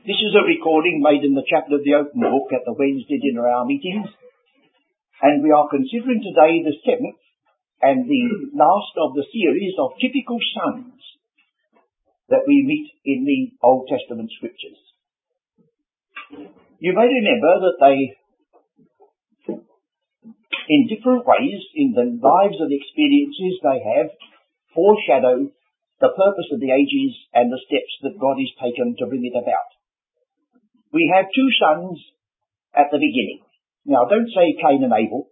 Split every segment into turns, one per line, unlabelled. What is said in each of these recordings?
This is a recording made in the chapel of the Open Book at the Wednesday dinner hour meetings. And we are considering today the seventh and the last of the series of typical sons that we meet in the Old Testament scriptures. You may remember that they, in different ways, in the lives and experiences they have, foreshadow the purpose of the ages and the steps that God has taken to bring it about. We have two sons at the beginning. Now don't say Cain and Abel.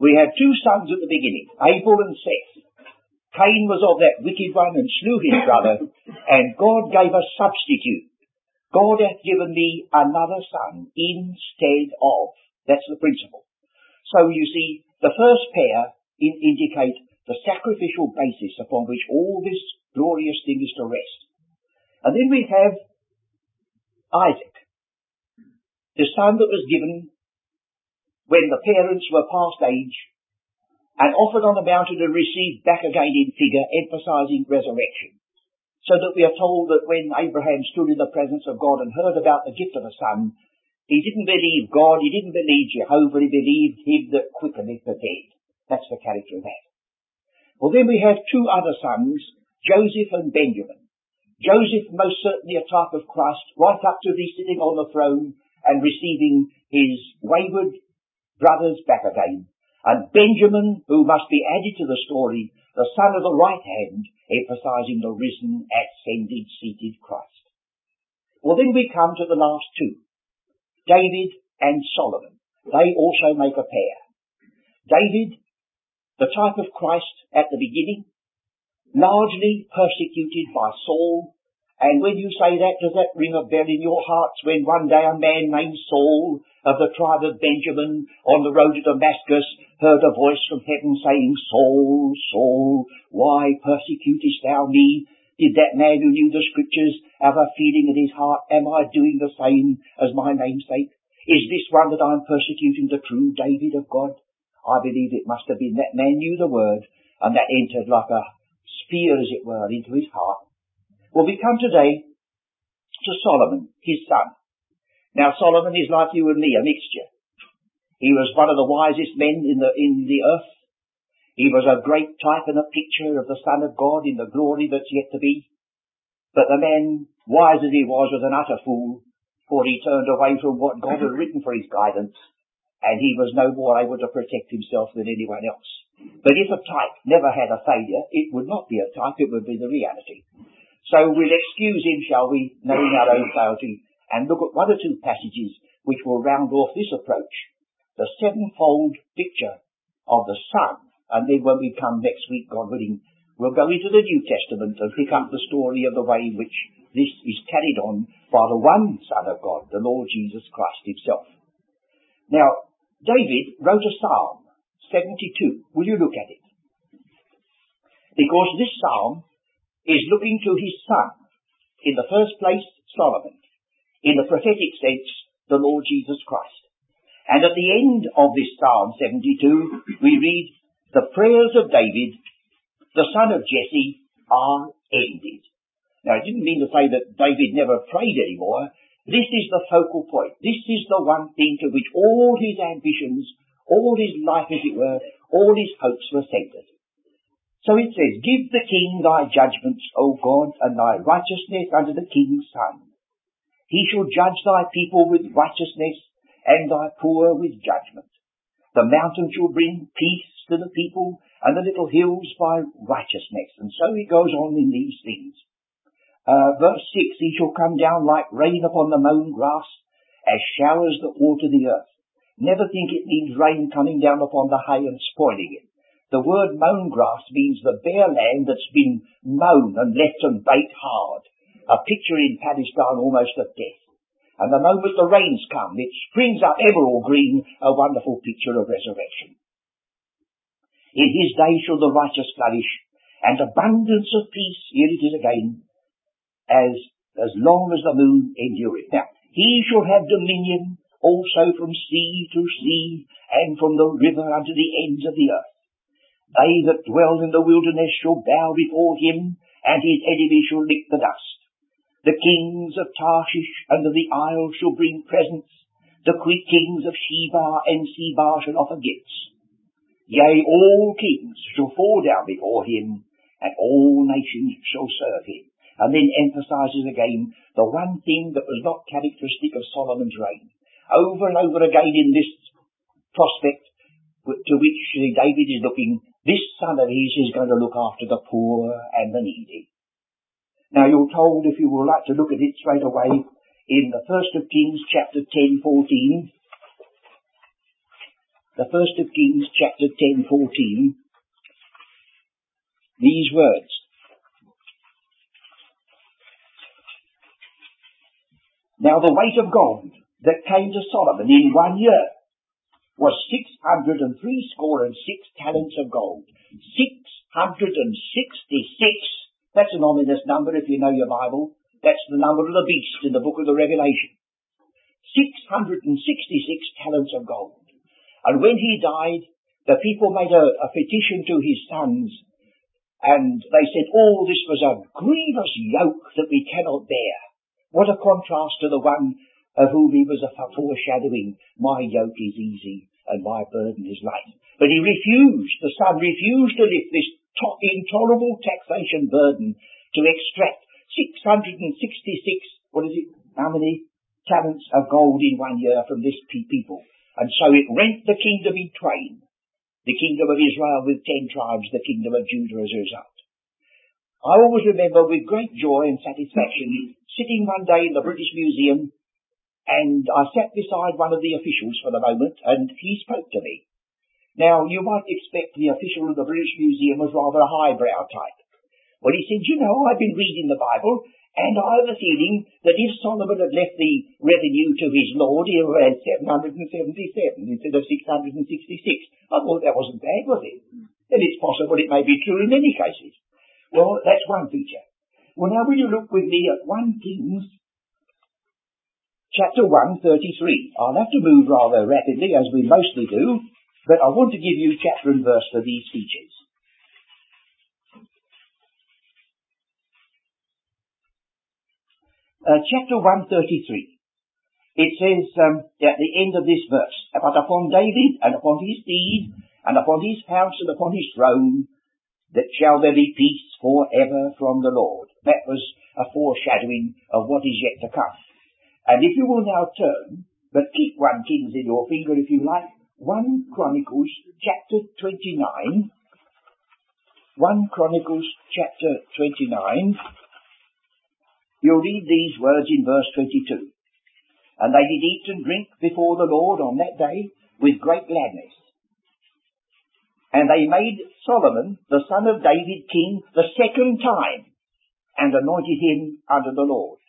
We have two sons at the beginning, Abel and Seth. Cain was of that wicked one and slew his brother, and God gave a substitute. God hath given me another son instead of. That's the principle. So you see, the first pair in, indicate the sacrificial basis upon which all this glorious thing is to rest. And then we have Isaac the son that was given when the parents were past age and offered on the mountain and received back again in figure, emphasizing resurrection. So that we are told that when Abraham stood in the presence of God and heard about the gift of a son, he didn't believe God, he didn't believe Jehovah, he believed him that quickeneth the dead. That's the character of that. Well then we have two other sons, Joseph and Benjamin. Joseph most certainly a type of Christ, right up to the sitting on the throne and receiving his wayward brothers back again. And Benjamin, who must be added to the story, the son of the right hand, emphasizing the risen, ascended, seated Christ. Well, then we come to the last two. David and Solomon. They also make a pair. David, the type of Christ at the beginning, largely persecuted by Saul and when you say that, does that ring a bell in your hearts when one day a man named Saul of the tribe of Benjamin on the road to Damascus heard a voice from heaven saying, Saul, Saul, why persecutest thou me? Did that man who knew the scriptures have a feeling in his heart, am I doing the same as my namesake? Is this one that I'm persecuting the true David of God? I believe it must have been that man knew the word and that entered like a spear, as it were, into his heart well, we come today to Solomon, his son. Now Solomon is like you and me, a mixture. He was one of the wisest men in the, in the earth. He was a great type and a picture of the Son of God in the glory that's yet to be. But the man, wise as he was, was an utter fool, for he turned away from what God had written for his guidance, and he was no more able to protect himself than anyone else. But if a type never had a failure, it would not be a type, it would be the reality. So we'll excuse him, shall we, knowing our own frailty, and look at one or two passages which will round off this approach. The sevenfold picture of the Son, and then when we come next week, God willing, we'll go into the New Testament and pick up the story of the way in which this is carried on by the one Son of God, the Lord Jesus Christ himself. Now, David wrote a psalm, 72. Will you look at it? Because this psalm is looking to his son. In the first place, Solomon. In the prophetic sense, the Lord Jesus Christ. And at the end of this Psalm 72, we read, the prayers of David, the son of Jesse, are ended. Now, I didn't mean to say that David never prayed anymore. This is the focal point. This is the one thing to which all his ambitions, all his life, as it were, all his hopes were centered. So it says, Give the king thy judgments, O God, and thy righteousness unto the king's son. He shall judge thy people with righteousness, and thy poor with judgment. The mountain shall bring peace to the people, and the little hills by righteousness. And so he goes on in these things. Uh, verse 6, He shall come down like rain upon the mown grass, as showers that water the earth. Never think it means rain coming down upon the hay and spoiling it. The word mown grass means the bare land that's been mown and left and baked hard. A picture in Palestine almost of death. And the moment the rains come, it springs up emerald green, a wonderful picture of resurrection. In his day shall the righteous flourish, and abundance of peace, here it is again, as, as long as the moon endureth. Now, he shall have dominion also from sea to sea, and from the river unto the ends of the earth. They that dwell in the wilderness shall bow before him, and his enemies shall lick the dust. The kings of Tarshish and of the isles shall bring presents. The kings of Sheba and Seba shall offer gifts. Yea, all kings shall fall down before him, and all nations shall serve him. And then emphasizes again the one thing that was not characteristic of Solomon's reign. Over and over again in this prospect to which David is looking, this son of his is going to look after the poor and the needy. Now you're told, if you would like to look at it straight away, in the first of Kings chapter 10, 14, the first of Kings chapter 10, 14, these words. Now the weight of gold that came to Solomon in one year was six hundred and three score and six talents of gold. Six hundred and sixty-six that's an ominous number if you know your Bible. That's the number of the beast in the book of the Revelation. 666 talents of gold. And when he died, the people made a, a petition to his sons and they said, oh, this was a grievous yoke that we cannot bear. What a contrast to the one of whom he was a foreshadowing. My yoke is easy and my burden is light. But he refused, the son refused to lift this to- intolerable taxation burden to extract 666, what is it, how many talents of gold in one year from this people. And so it rent the kingdom in twain. The kingdom of Israel with ten tribes, the kingdom of Judah as a result. I always remember with great joy and satisfaction sitting one day in the British Museum and I sat beside one of the officials for the moment and he spoke to me. Now, you might expect the official of the British Museum was rather a highbrow type. Well, he said, you know, I've been reading the Bible, and I have a feeling that if Solomon had left the revenue to his Lord, he would have had 777 instead of 666. I thought that wasn't bad, was it? And it's possible it may be true in many cases. Well, that's one feature. Well, now will you look with me at 1 Kings chapter 133. I'll have to move rather rapidly, as we mostly do, but I want to give you chapter and verse for these features. Uh, chapter 133. It says um, at the end of this verse, But upon David and upon his seed and upon his house and upon his throne, that shall there be peace for ever from the Lord. That was a foreshadowing of what is yet to come. And if you will now turn, but keep 1 Kings in your finger if you like, 1 Chronicles chapter 29. 1 Chronicles chapter 29. You'll read these words in verse 22. And they did eat and drink before the Lord on that day with great gladness. And they made Solomon, the son of David, king the second time, and anointed him under the Lord.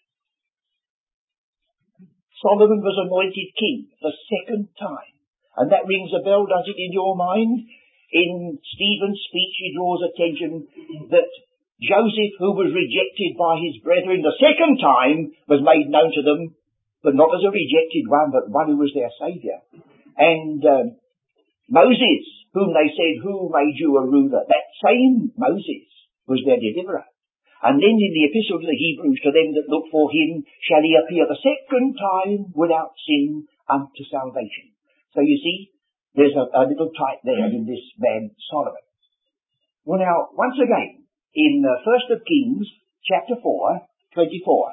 Solomon was anointed king the second time. And that rings a bell, does it, in your mind? In Stephen's speech, he draws attention that Joseph, who was rejected by his brethren the second time, was made known to them, but not as a rejected one, but one who was their saviour. And um, Moses, whom they said, who made you a ruler? That same Moses was their deliverer. And then in the epistle to the Hebrews, to them that look for him, shall he appear the second time without sin unto salvation. So you see, there's a, a little type there in this man Solomon. Well now, once again, in uh, First of Kings, chapter 4, 24.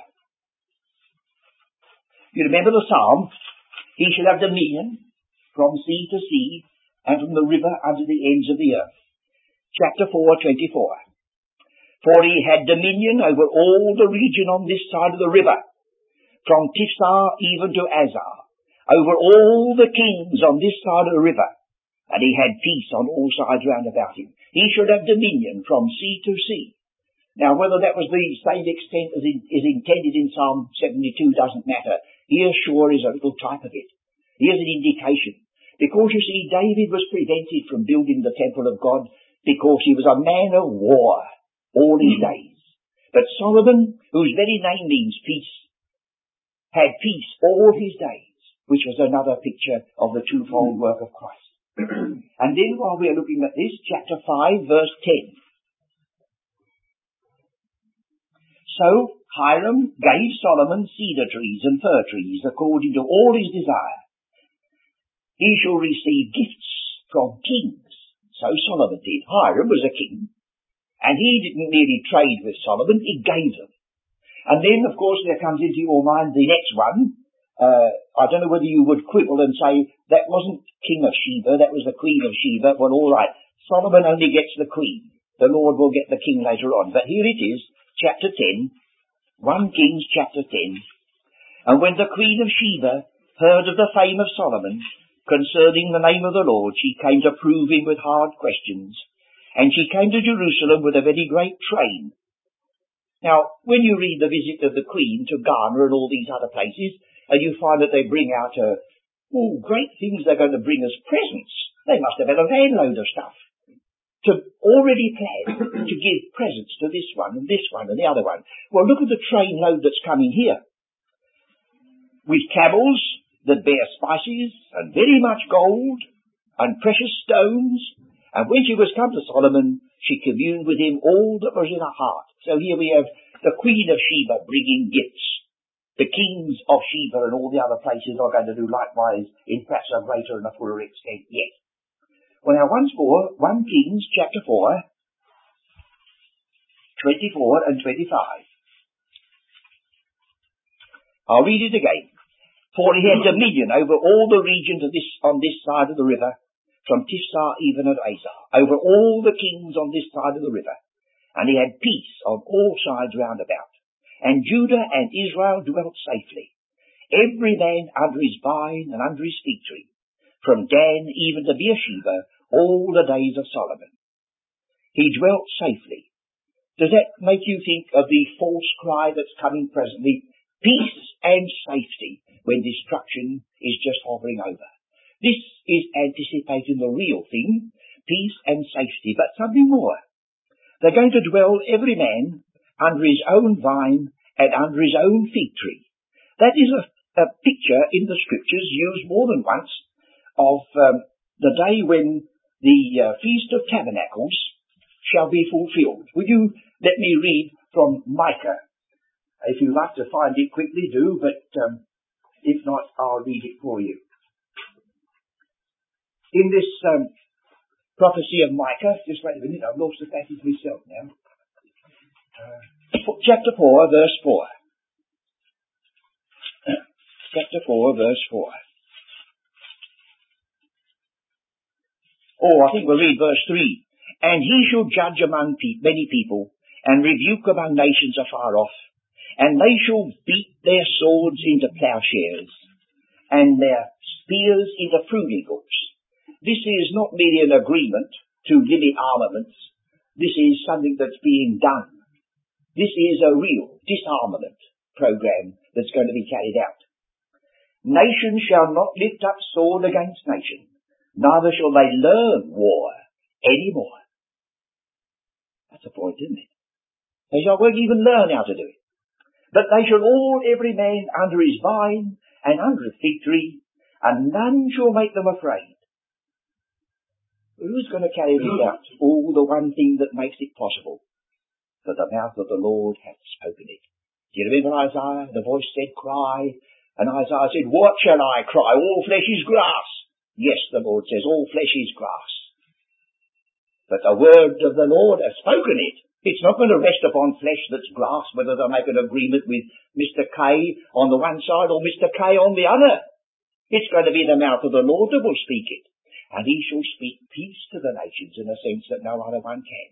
You remember the psalm? He shall have dominion from sea to sea and from the river unto the ends of the earth. Chapter 4, 24. For he had dominion over all the region on this side of the river, from Tiphsah even to Azzah, over all the kings on this side of the river, and he had peace on all sides round about him. He should have dominion from sea to sea. Now, whether that was the same extent as is intended in Psalm 72 doesn't matter. Here sure is a little type of it. Here's an indication. Because you see, David was prevented from building the temple of God because he was a man of war all his days. But Solomon, whose very name means peace, had peace all his days which was another picture of the twofold mm. work of Christ. and then while we are looking at this, chapter 5, verse 10. So Hiram gave Solomon cedar trees and fir trees according to all his desire. He shall receive gifts from kings. So Solomon did. Hiram was a king. And he didn't merely trade with Solomon, he gave them. And then, of course, there comes into your mind the next one. Uh, I don't know whether you would quibble and say, that wasn't King of Sheba, that was the Queen of Sheba. Well, alright. Solomon only gets the Queen. The Lord will get the King later on. But here it is, chapter 10, 1 Kings chapter 10. And when the Queen of Sheba heard of the fame of Solomon concerning the name of the Lord, she came to prove him with hard questions. And she came to Jerusalem with a very great train. Now, when you read the visit of the Queen to Ghana and all these other places, and you find that they bring out a, oh, great things they're going to bring as presents. They must have had a van load of stuff to already plan to give presents to this one and this one and the other one. Well, look at the train load that's coming here. With camels that bear spices and very much gold and precious stones and when she was come to Solomon, she communed with him all that was in her heart. So here we have the Queen of Sheba bringing gifts. The kings of Sheba and all the other places are going to do likewise in perhaps a greater and a fuller extent yet. Well now once more, 1 Kings chapter 4, 24 and 25. I'll read it again. For he had dominion over all the region this, on this side of the river, from Tiphsah even at Azzah, over all the kings on this side of the river. And he had peace on all sides round about. And Judah and Israel dwelt safely, every man under his vine and under his fig tree, from Dan even to Beersheba, all the days of Solomon. He dwelt safely. Does that make you think of the false cry that's coming presently? Peace and safety when destruction is just hovering over. This is anticipating the real thing, peace and safety, but something more. They're going to dwell every man under his own vine and under his own fig tree. That is a, a picture in the scriptures used more than once of um, the day when the uh, Feast of Tabernacles shall be fulfilled. Would you let me read from Micah? If you'd like to find it quickly, do, but um, if not, I'll read it for you in this um, prophecy of Micah, just wait a minute, I've lost the passage myself now. Uh, chapter 4, verse 4. chapter 4, verse 4. Oh, I think we'll read verse 3. And he shall judge among pe- many people, and rebuke among nations afar off, and they shall beat their swords into plowshares, and their spears into pruning hooks this is not merely an agreement to limit armaments. This is something that's being done. This is a real disarmament program that's going to be carried out. Nation shall not lift up sword against nation, neither shall they learn war any more. That's a point, isn't it? They shall not even learn how to do it. But they shall all, every man, under his vine and under his fig tree, and none shall make them afraid. Who's going to carry this out? All the one thing that makes it possible. For the mouth of the Lord hath spoken it. Do you remember Isaiah? The voice said, cry. And Isaiah said, what shall I cry? All flesh is grass. Yes, the Lord says, all flesh is grass. But the word of the Lord has spoken it. It's not going to rest upon flesh that's grass, whether they make an agreement with Mr. K on the one side or Mr. K on the other. It's going to be the mouth of the Lord that will speak it and he shall speak peace to the nations in a sense that no other one can.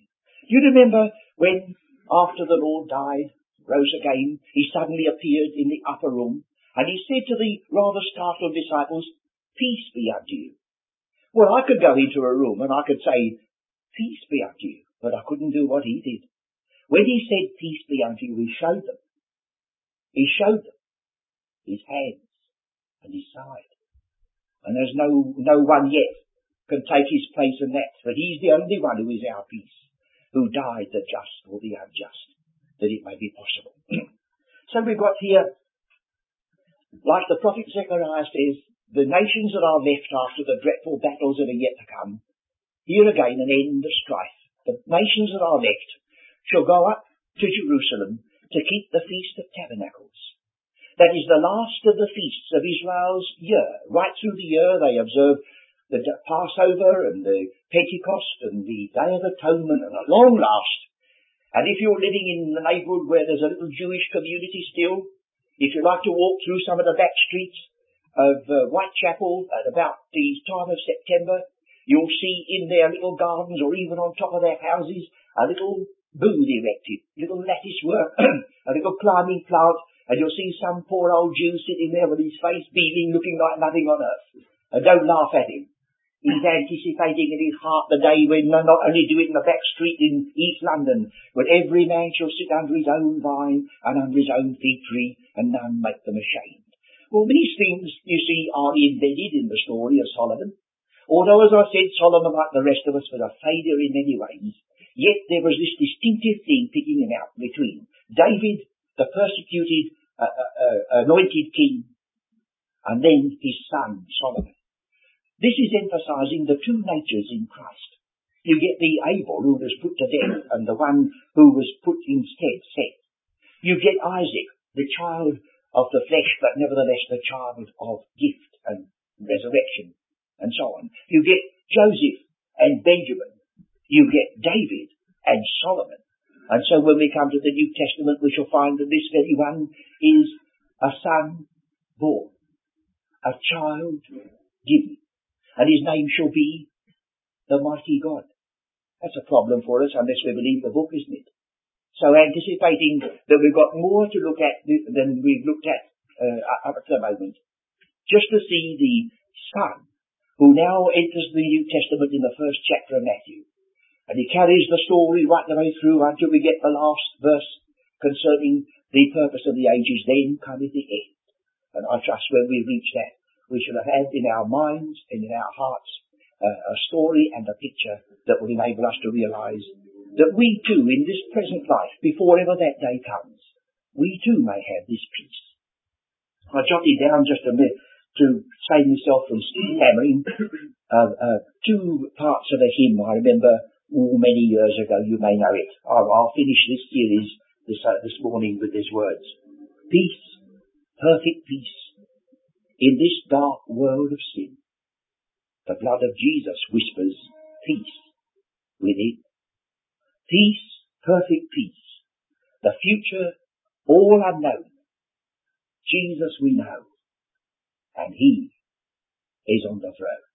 You remember when, after the Lord died, rose again, he suddenly appeared in the upper room, and he said to the rather startled disciples, Peace be unto you. Well, I could go into a room and I could say, Peace be unto you, but I couldn't do what he did. When he said, Peace be unto you, he showed them. He showed them his hands and his side. And there's no, no one yet can take his place in that. But he's the only one who is our peace, who died the just for the unjust, that it may be possible. so we've got here, like the prophet Zechariah says, the nations that are left after the dreadful battles that are yet to come, here again an end of strife. The nations that are left shall go up to Jerusalem to keep the Feast of Tabernacles. That is the last of the feasts of Israel's year. Right through the year they observe the Passover and the Pentecost and the Day of Atonement and at long last. And if you're living in the neighbourhood where there's a little Jewish community still, if you like to walk through some of the back streets of uh, Whitechapel at about the time of September, you'll see in their little gardens or even on top of their houses a little booth erected, little lattice work, a little climbing plant, and you'll see some poor old Jew sitting there with his face beaming, looking like nothing on earth. And don't laugh at him. He's anticipating in his heart the day when not only do it in the back street in East London, but every man shall sit under his own vine and under his own fig tree, and none make them ashamed. Well, these things, you see, are embedded in the story of Solomon. Although, as I said, Solomon, like the rest of us, was a failure in many ways, Yet there was this distinctive thing picking him out between David, the persecuted, uh, uh, uh, anointed king, and then his son, Solomon. This is emphasizing the two natures in Christ. You get the Abel who was put to death and the one who was put instead, Seth. You get Isaac, the child of the flesh, but nevertheless the child of gift and resurrection, and so on. You get Joseph and Benjamin, you get David and Solomon. And so when we come to the New Testament, we shall find that this very one is a son born, a child given, and his name shall be the mighty God. That's a problem for us unless we believe the book, isn't it? So anticipating that we've got more to look at than we've looked at uh, up to the moment, just to see the Son who now enters the New Testament in the first chapter of Matthew and he carries the story right the way through until we get the last verse concerning the purpose of the ages. Then cometh the end. And I trust when we reach that, we shall have had in our minds and in our hearts uh, a story and a picture that will enable us to realize that we too, in this present life, before ever that day comes, we too may have this peace. I jotted down just a minute to save myself from stammering uh, uh, two parts of a hymn I remember oh, many years ago. You may know it. I'll, I'll finish this series this, uh, this morning with these words. Peace, perfect peace, in this dark world of sin. The blood of Jesus whispers peace within. Peace, perfect peace. The future, all unknown. Jesus we know, and He is on the throne.